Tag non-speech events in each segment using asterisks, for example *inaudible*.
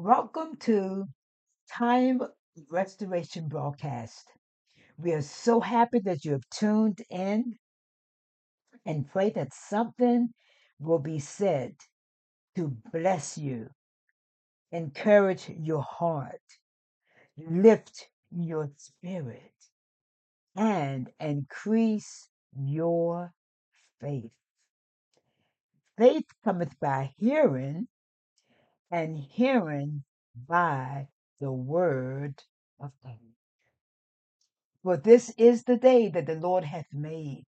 Welcome to Time Restoration Broadcast. We are so happy that you have tuned in and pray that something will be said to bless you, encourage your heart, lift your spirit, and increase your faith. Faith cometh by hearing, and hearing by the word of God. For this is the day that the Lord hath made,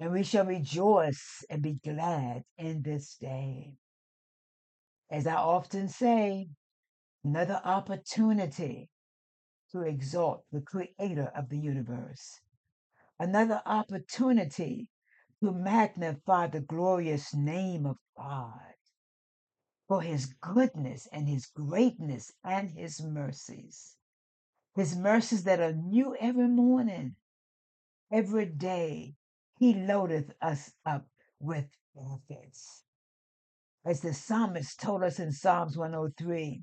and we shall rejoice and be glad in this day. As I often say, another opportunity to exalt the creator of the universe, another opportunity to magnify the glorious name of God for his goodness and his greatness and his mercies. His mercies that are new every morning, every day. He loadeth us up with benefits. As the psalmist told us in Psalms 103,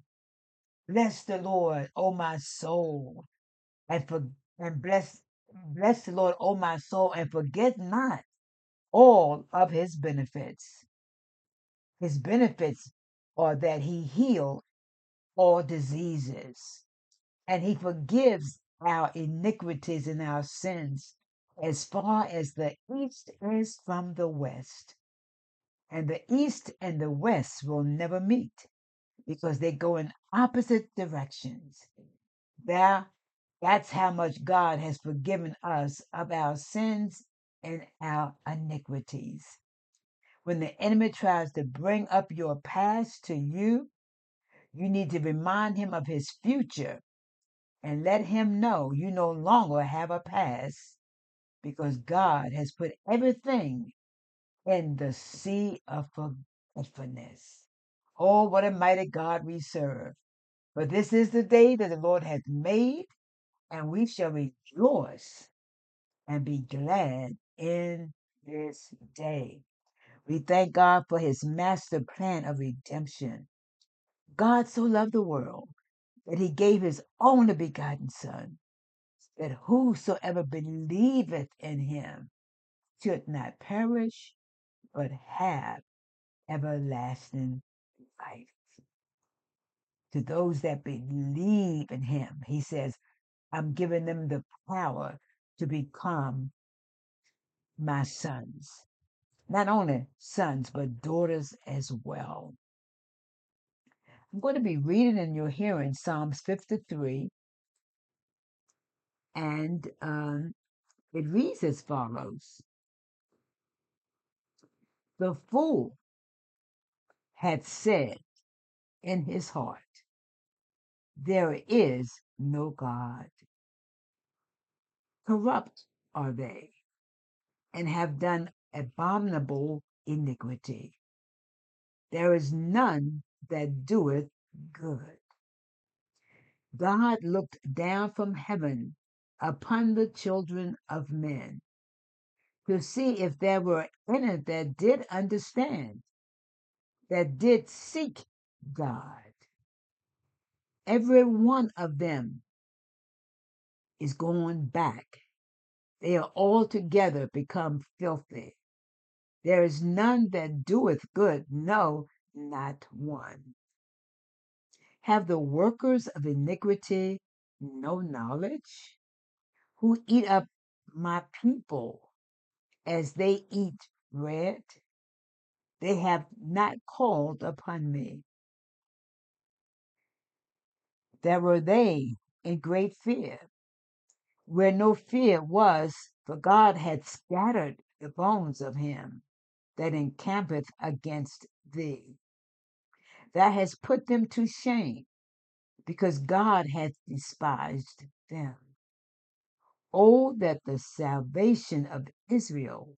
bless the Lord, O my soul, and for and bless bless the Lord, O my soul, and forget not all of his benefits. His benefits are that he healed all diseases and he forgives our iniquities and our sins as far as the east is from the west. And the east and the west will never meet because they go in opposite directions. There, that's how much God has forgiven us of our sins and our iniquities. When the enemy tries to bring up your past to you, you need to remind him of his future and let him know you no longer have a past because God has put everything in the sea of forgetfulness. Oh, what a mighty God we serve. For this is the day that the Lord hath made, and we shall rejoice and be glad in this day. We thank God for his master plan of redemption. God so loved the world that he gave his only begotten Son, that whosoever believeth in him should not perish, but have everlasting life. To those that believe in him, he says, I'm giving them the power to become my sons. Not only sons, but daughters as well. I'm going to be reading in your hearing Psalms 53, and um, it reads as follows The fool had said in his heart, There is no God. Corrupt are they, and have done abominable iniquity. There is none that doeth good. God looked down from heaven upon the children of men to see if there were any that did understand, that did seek God. Every one of them is going back. They are altogether become filthy. There is none that doeth good, no, not one. Have the workers of iniquity no knowledge? Who eat up my people as they eat bread? They have not called upon me. There were they in great fear, where no fear was, for God had scattered the bones of him that encampeth against thee. Thou hast put them to shame, because God hath despised them. Oh, that the salvation of Israel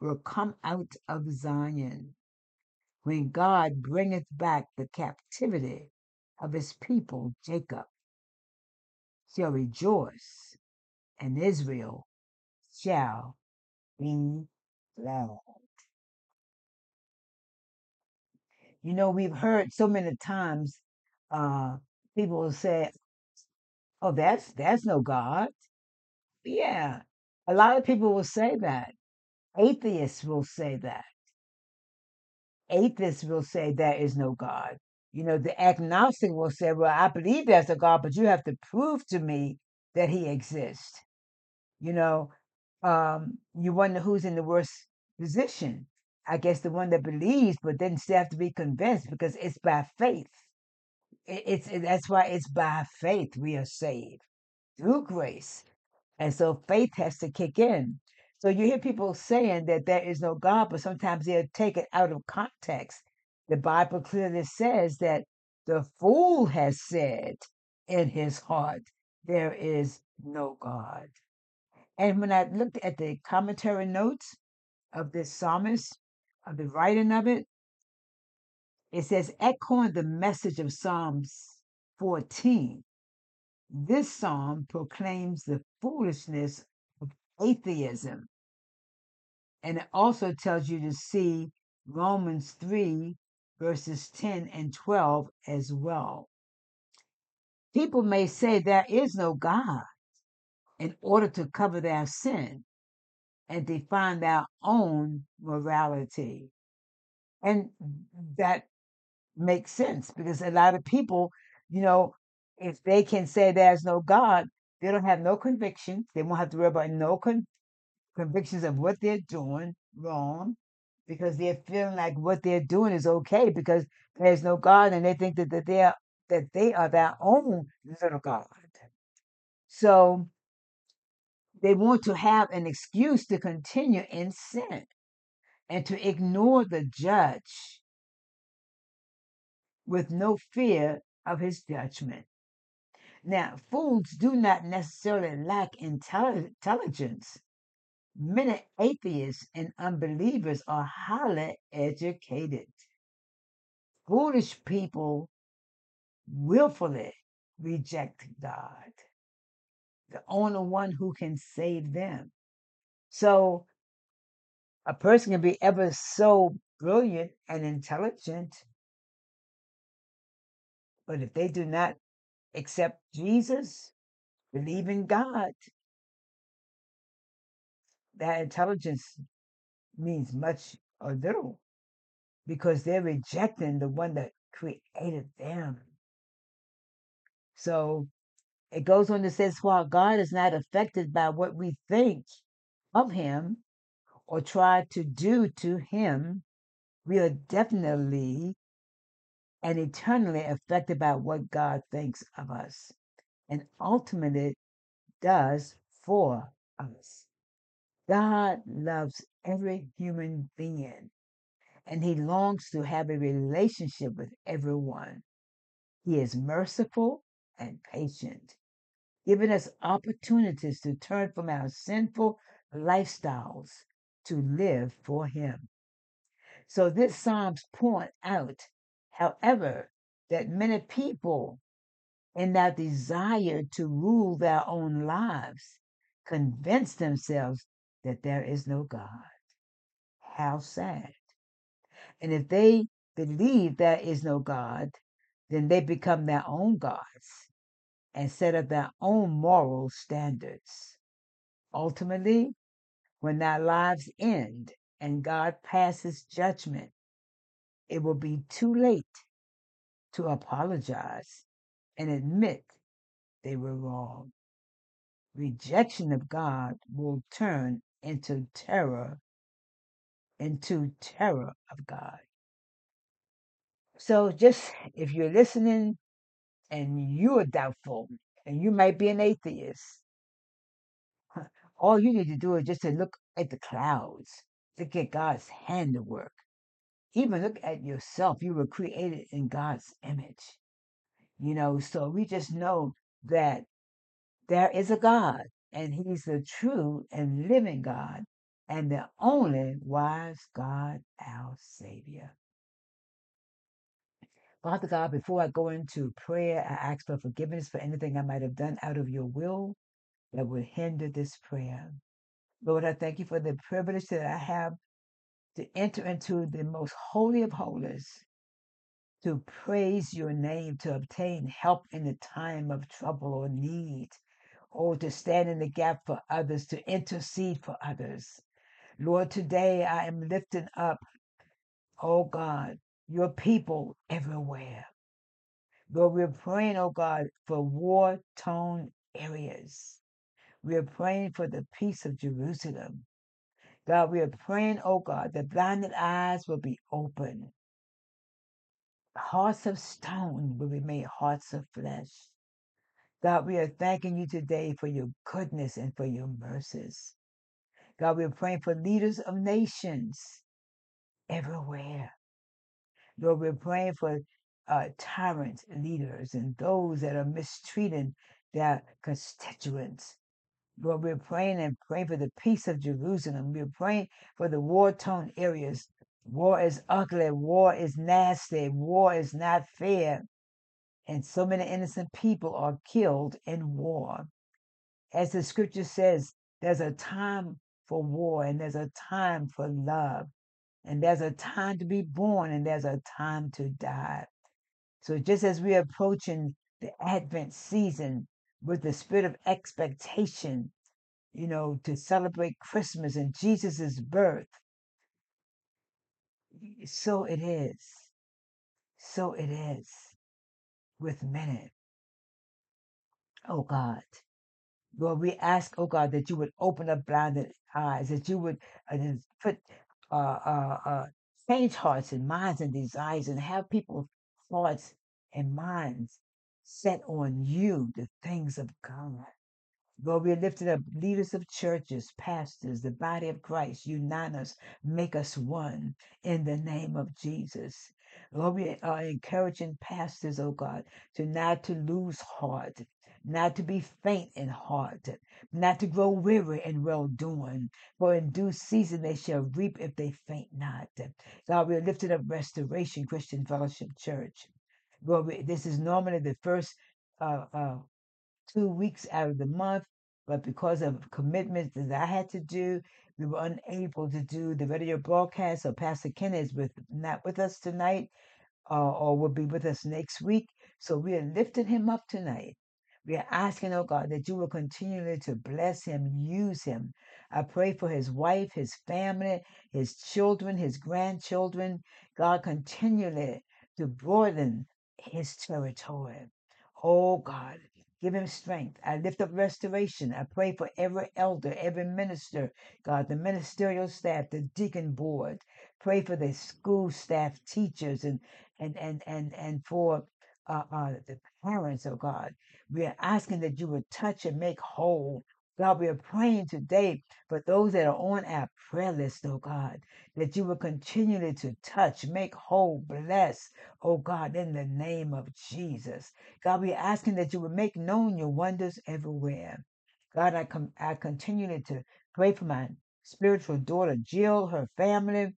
will come out of Zion, when God bringeth back the captivity of his people, Jacob shall rejoice, and Israel shall be glad. You know, we've heard so many times Uh, people say, "Oh, that's that's no God." Yeah, a lot of people will say that. Atheists will say that. Atheists will say there is no God. You know, the agnostic will say, "Well, I believe there's a God, but you have to prove to me that He exists." You know, um, you wonder who's in the worst position. I guess the one that believes, but then still have to be convinced because it's by faith. It, it's it, that's why it's by faith we are saved through grace, and so faith has to kick in. So you hear people saying that there is no God, but sometimes they'll take it out of context. The Bible clearly says that the fool has said in his heart, There is no God. And when I looked at the commentary notes of this psalmist, of the writing of it, it says, echoing the message of Psalms 14, this psalm proclaims the foolishness of atheism. And it also tells you to see Romans 3, verses 10 and 12 as well. People may say there is no God in order to cover their sin and define their own morality. And that makes sense because a lot of people, you know, if they can say there's no God, they don't have no convictions. They won't have to worry about no con- convictions of what they're doing wrong because they're feeling like what they're doing is okay because there's no God and they think that, that they are that they are their own little God. So they want to have an excuse to continue in sin and to ignore the judge with no fear of his judgment. Now, fools do not necessarily lack intelli- intelligence. Many atheists and unbelievers are highly educated. Foolish people willfully reject God, the only one who can save them. So, a person can be ever so brilliant and intelligent, but if they do not accept Jesus, believe in God, that intelligence means much or little because they're rejecting the one that created them. So it goes on to say, while God is not affected by what we think of him or try to do to him, we are definitely and eternally affected by what God thinks of us and ultimately does for us. God loves every human being and he longs to have a relationship with everyone. He is merciful and patient, giving us opportunities to turn from our sinful lifestyles to live for him. So this Psalms point out, however, that many people in their desire to rule their own lives convince themselves that there is no God. How sad. And if they believe there is no God, then they become their own gods and set up their own moral standards. Ultimately, when their lives end and God passes judgment, it will be too late to apologize and admit they were wrong. Rejection of God will turn into terror, into terror of God. So just if you're listening and you're doubtful and you might be an atheist, *laughs* all you need to do is just to look at the clouds, look at God's handiwork. Even look at yourself. You were created in God's image. You know, so we just know that there is a God and He's the true and living God and the only wise God, our Savior. Father God, before I go into prayer, I ask for forgiveness for anything I might have done out of your will that would hinder this prayer. Lord, I thank you for the privilege that I have to enter into the most holy of holies to praise your name, to obtain help in the time of trouble or need, or to stand in the gap for others, to intercede for others. Lord, today I am lifting up, oh God, your people everywhere. Lord, we're praying, oh God, for war torn areas. We are praying for the peace of Jerusalem. God, we are praying, oh God, that blinded eyes will be open, hearts of stone will be made hearts of flesh. God, we are thanking you today for your goodness and for your mercies. God, we are praying for leaders of nations everywhere. Lord, we're praying for uh, tyrant leaders and those that are mistreating their constituents. Lord, we're praying and praying for the peace of Jerusalem. We're praying for the war torn areas. War is ugly. War is nasty. War is not fair. And so many innocent people are killed in war. As the scripture says, there's a time for war and there's a time for love. And there's a time to be born and there's a time to die. So just as we're approaching the Advent season with the spirit of expectation, you know, to celebrate Christmas and Jesus' birth, so it is. So it is with many. Oh God. Lord, we ask, oh God, that you would open up blinded eyes, that you would uh, put uh, uh, uh, change hearts and minds and desires and have people's hearts and minds set on you, the things of God. Lord, we are lifting up leaders of churches, pastors, the body of Christ. Unite us, make us one in the name of Jesus. Lord, we are encouraging pastors, oh God, to not to lose heart, not to be faint in heart, not to grow weary in well doing. For in due season they shall reap if they faint not. God, we are lifting up Restoration Christian Fellowship Church. Well, we, this is normally the first uh, uh, two weeks out of the month, but because of commitments that I had to do, we were unable to do the radio broadcast. So Pastor Ken is with not with us tonight, uh, or will be with us next week. So we are lifting him up tonight. We are asking, oh God, that you will continually to bless him, use him. I pray for his wife, his family, his children, his grandchildren. God, continually to broaden his territory. Oh God, give him strength. I lift up restoration. I pray for every elder, every minister, God, the ministerial staff, the deacon board. Pray for the school staff, teachers, and and and and and for uh, uh, the parents, oh God. We are asking that you would touch and make whole. God, we are praying today for those that are on our prayer list, oh God, that you will continually to touch, make whole, bless, oh God, in the name of Jesus. God, we are asking that you would make known your wonders everywhere. God, I, com- I continue to pray for my spiritual daughter, Jill, her family.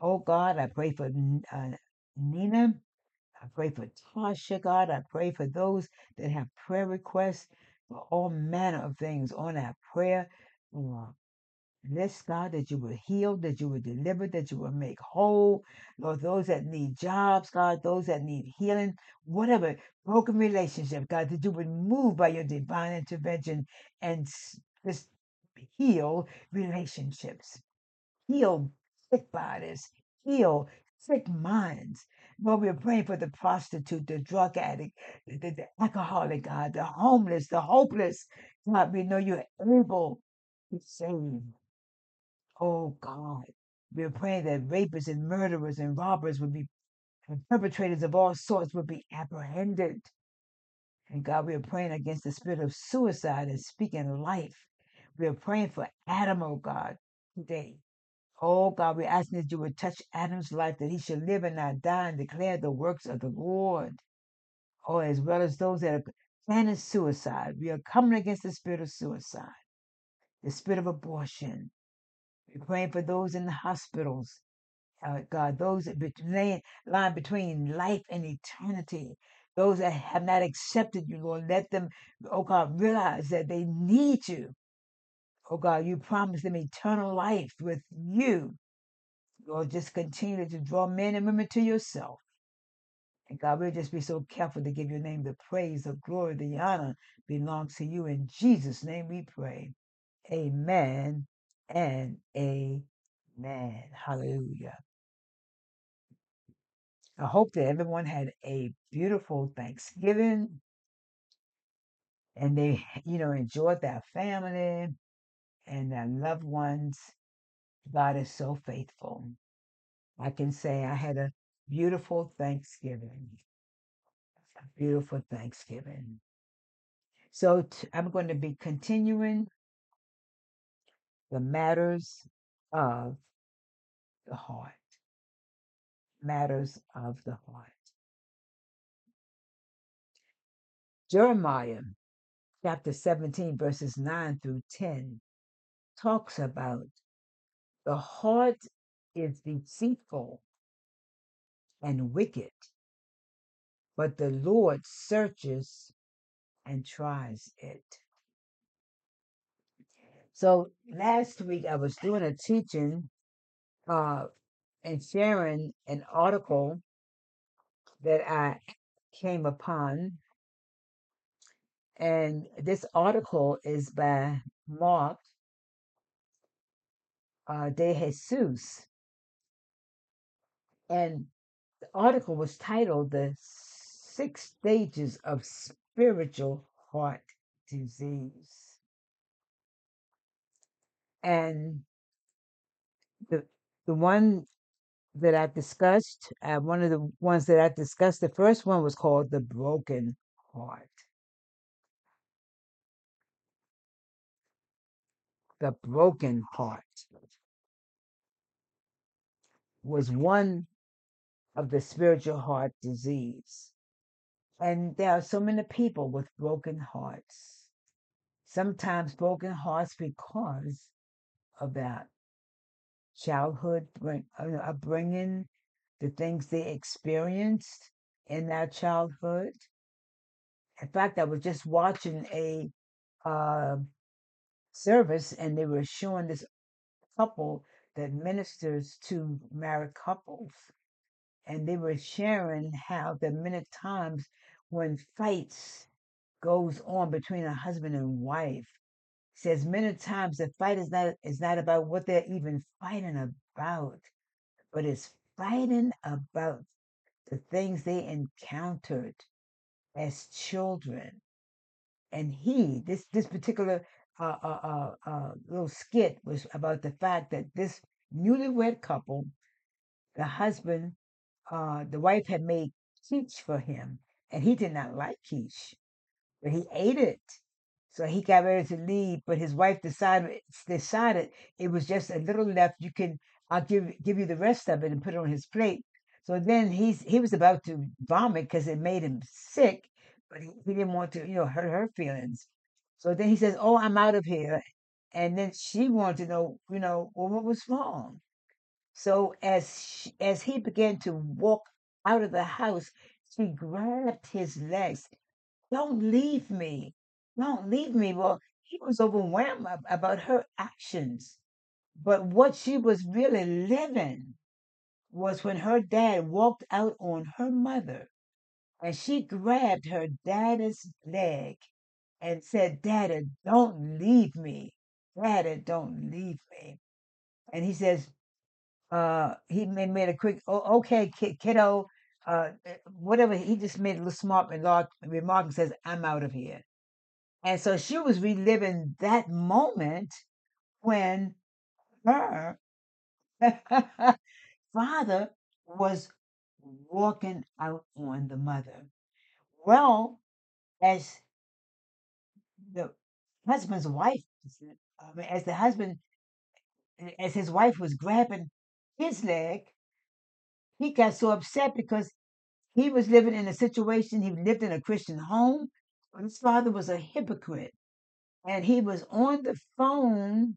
Oh God, I pray for uh, Nina. I pray for Tasha, God. I pray for those that have prayer requests for all manner of things on our prayer uh, list, God, that you will heal, that you will deliver, that you will make whole. Lord, those that need jobs, God, those that need healing, whatever broken relationship, God, that you would move by your divine intervention and just heal relationships heal sick bodies, heal sick minds. Lord, we're praying for the prostitute, the drug addict, the, the, the alcoholic, God, the homeless, the hopeless. God, we know you're able to save. Oh, God. We're praying that rapists and murderers and robbers would be, and perpetrators of all sorts would be apprehended. And God, we are praying against the spirit of suicide and speaking life. We are praying for Adam, oh God, today. Oh God, we're asking that you would touch Adam's life, that he should live and not die and declare the works of the Lord. Oh, as well as those that are planning suicide. We are coming against the spirit of suicide, the spirit of abortion. We're praying for those in the hospitals. Uh, God, those that line between life and eternity. Those that have not accepted you, Lord, let them, oh God, realize that they need you. Oh God, you promised them eternal life with you Lord, just continue to draw men and women to yourself. And God, we'll just be so careful to give your name the praise, the glory, the honor belongs to you. In Jesus' name we pray. Amen and amen. Hallelujah. I hope that everyone had a beautiful Thanksgiving and they, you know, enjoyed their family and their loved ones. God is so faithful. I can say I had a beautiful Thanksgiving. A beautiful Thanksgiving. So t- I'm going to be continuing the matters of the heart. Matters of the heart. Jeremiah chapter 17, verses 9 through 10 talks about the heart is deceitful and wicked, but the Lord searches and tries it. So last week I was doing a teaching uh, and sharing an article that I came upon. And this article is by Mark uh, De Jesus. And the article was titled The Six Stages of Spiritual Heart Disease. And the, the one that I discussed, uh, one of the ones that I discussed, the first one was called The Broken Heart. The broken heart was one of the spiritual heart disease. And there are so many people with broken hearts. Sometimes broken hearts because of that childhood bring, uh, upbringing, the things they experienced in their childhood. In fact, I was just watching a uh, service and they were showing this couple that ministers to married couples. And they were sharing how the many times when fights goes on between a husband and wife, says many times the fight is not is not about what they're even fighting about, but it's fighting about the things they encountered as children. And he, this this particular uh, uh, uh, uh, little skit was about the fact that this newlywed couple, the husband, uh, the wife had made quiche for him, and he did not like quiche, but he ate it. So he got ready to leave, but his wife decided decided it was just a little left. You can I'll give give you the rest of it and put it on his plate. So then he's he was about to vomit because it made him sick, but he, he didn't want to you know hurt her feelings. So then he says, "Oh, I'm out of here," and then she wanted to know you know well what was wrong. So as she, as he began to walk out of the house, she grabbed his legs. Don't leave me. Don't leave me. Well, he was overwhelmed ab- about her actions. But what she was really living was when her dad walked out on her mother and she grabbed her daddy's leg and said, Daddy, don't leave me. Daddy, don't leave me. And he says, uh, he made, made a quick, oh, okay, kid, kiddo, uh, eh, whatever. He just made a little smart remark, remark and says, I'm out of here. And so she was reliving that moment when her *laughs* father was walking out on the mother. Well, as the husband's wife, Mean, as the husband, as his wife was grabbing his leg, he got so upset because he was living in a situation, he lived in a Christian home, but his father was a hypocrite. And he was on the phone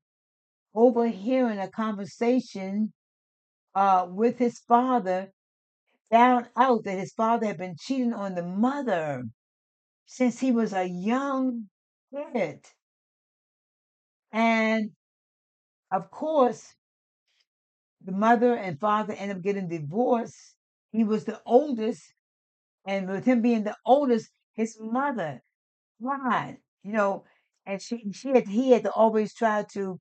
overhearing a conversation uh, with his father, found out that his father had been cheating on the mother since he was a young kid. And of course, the mother and father end up getting divorced. He was the oldest, And with him being the oldest, his mother cried, you know, and she she had he had to always try to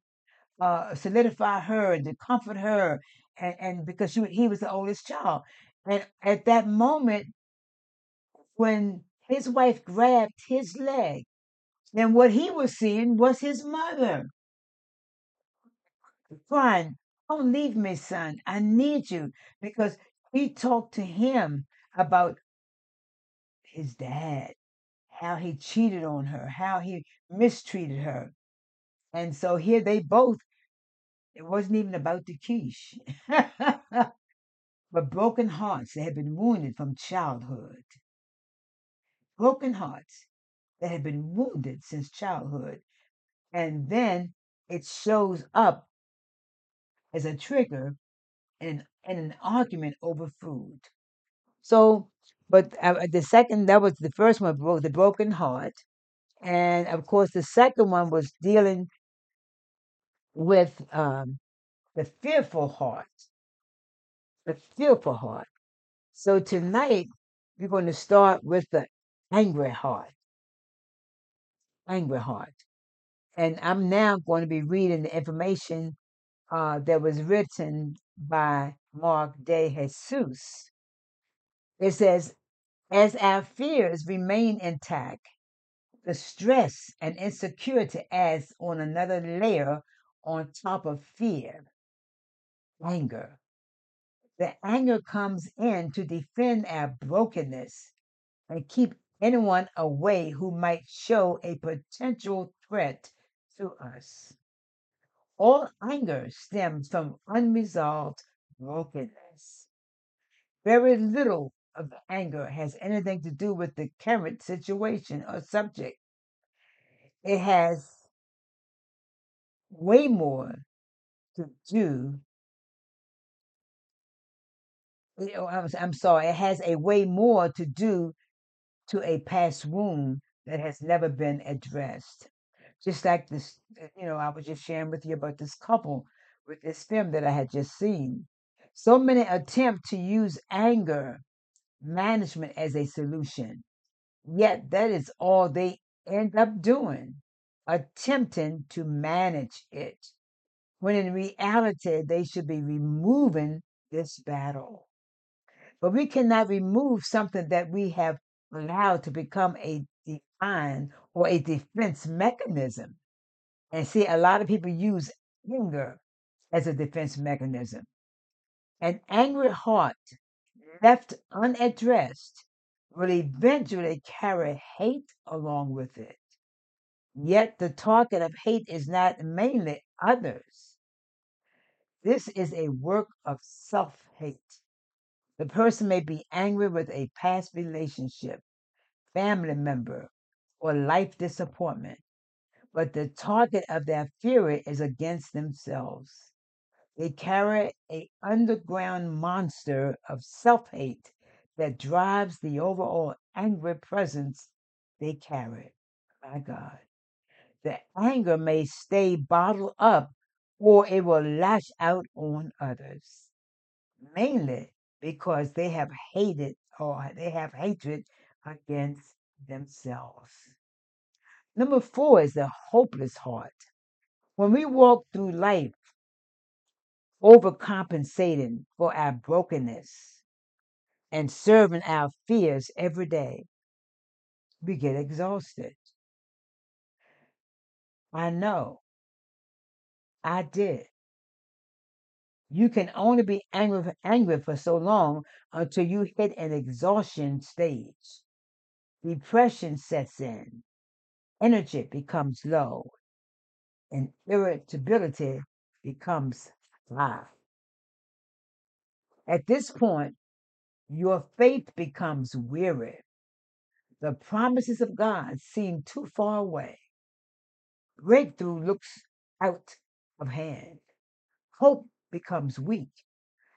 uh, solidify her and to comfort her, and, and because she, he was the oldest child. And at that moment, when his wife grabbed his leg, then what he was seeing was his mother crying, Don't leave me, son. I need you. Because he talked to him about his dad, how he cheated on her, how he mistreated her. And so here they both, it wasn't even about the quiche, *laughs* but broken hearts that had been wounded from childhood. Broken hearts that had been wounded since childhood. And then it shows up as a trigger in, in an argument over food. So, but uh, the second, that was the first one, the broken heart. And of course, the second one was dealing with um, the fearful heart, the fearful heart. So tonight, we're going to start with the angry heart, angry heart. And I'm now going to be reading the information uh, that was written by Mark de Jesus. It says, as our fears remain intact, the stress and insecurity adds on another layer on top of fear, anger. The anger comes in to defend our brokenness and keep anyone away who might show a potential threat to us. All anger stems from unresolved brokenness. Very little of anger has anything to do with the current situation or subject. It has way more to do. know, I'm, I'm sorry, it has a way more to do to a past wound that has never been addressed. Just like this, uh, you know, I was just sharing with you about this couple with this film that I had just seen. So many attempt to use anger management as a solution, yet that is all they end up doing, attempting to manage it, when in reality they should be removing this battle. But we cannot remove something that we have allowed to become a define or a defense mechanism. And see, a lot of people use anger as a defense mechanism. An angry heart left unaddressed will eventually carry hate along with it. Yet the target of hate is not mainly others. This is a work of self hate. The person may be angry with a past relationship, family member, or life disappointment, but the target of their fury is against themselves. They carry a underground monster of self-hate that drives the overall angry presence they carry. My God. The anger may stay bottled up or it will lash out on others, mainly because they have hated or they have hatred against themselves. Number four is the hopeless heart. When we walk through life overcompensating for our brokenness and serving our fears every day, we get exhausted. I know. I did. You can only be angry, angry for so long until you hit an exhaustion stage. Depression sets in, energy becomes low, and irritability becomes high. At this point, your faith becomes weary. The promises of God seem too far away. Breakthrough looks out of hand. Hope becomes weak.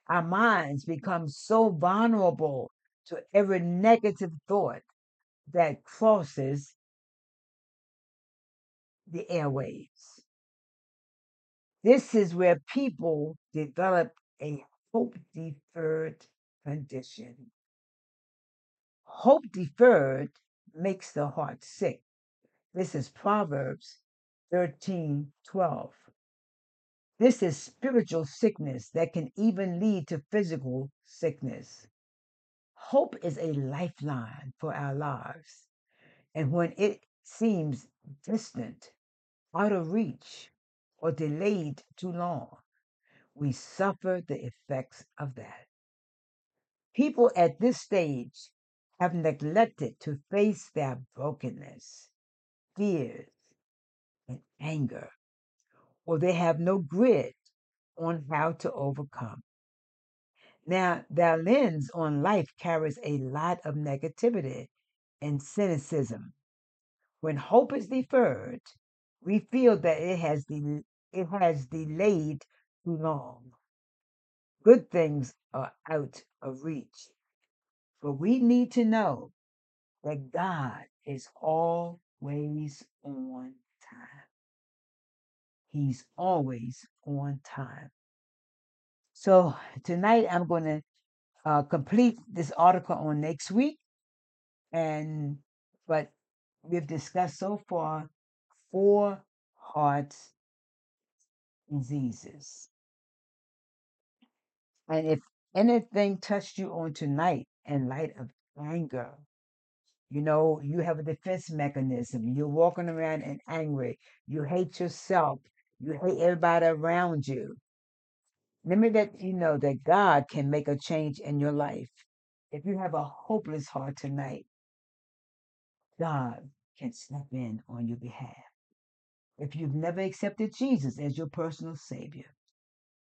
Our minds become so vulnerable to every negative thought that crosses the airwaves. This is where people develop a hope deferred condition. Hope deferred makes the heart sick. This is Proverbs 13 12. This is spiritual sickness that can even lead to physical sickness. Hope is a lifeline for our lives. And when it seems distant, out of reach, or delayed too long, we suffer the effects of that. People at this stage have neglected to face their brokenness, fears, and anger, or they have no grit on how to overcome. Now, their lens on life carries a lot of negativity and cynicism. When hope is deferred, we feel that it has de- it has delayed too long. Good things are out of reach. But we need to know that God is always on. He's always on time. So tonight I'm going to uh, complete this article on next week, and but we've discussed so far four heart diseases. And if anything touched you on tonight in light of anger, you know, you have a defense mechanism. You're walking around and angry. You hate yourself. You hate everybody around you. Let me let you know that God can make a change in your life. If you have a hopeless heart tonight, God can step in on your behalf. If you've never accepted Jesus as your personal Savior,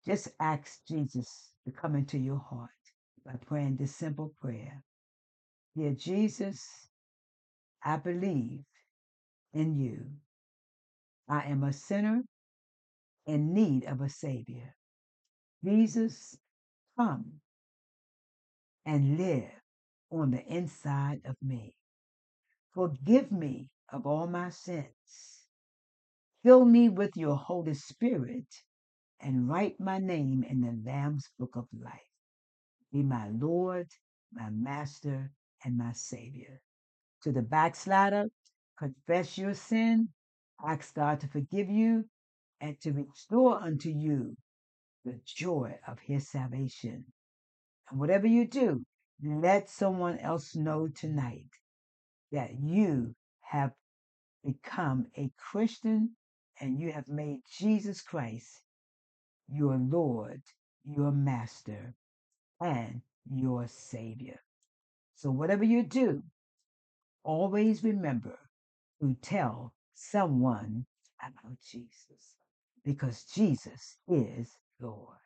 just ask Jesus to come into your heart by praying this simple prayer Dear Jesus, I believe in you. I am a sinner in need of a Savior. Jesus, come and live on the inside of me. Forgive me of all my sins. Fill me with your Holy Spirit and write my name in the Lamb's Book of Life. Be my Lord, my Master, and my Savior. To the backslider, confess your sin, ask God to forgive you, and to restore unto you the joy of his salvation. And whatever you do, let someone else know tonight that you have become a Christian and you have made Jesus Christ your Lord, your Master, and your Savior. So, whatever you do, always remember to tell someone about Jesus because Jesus is Lord.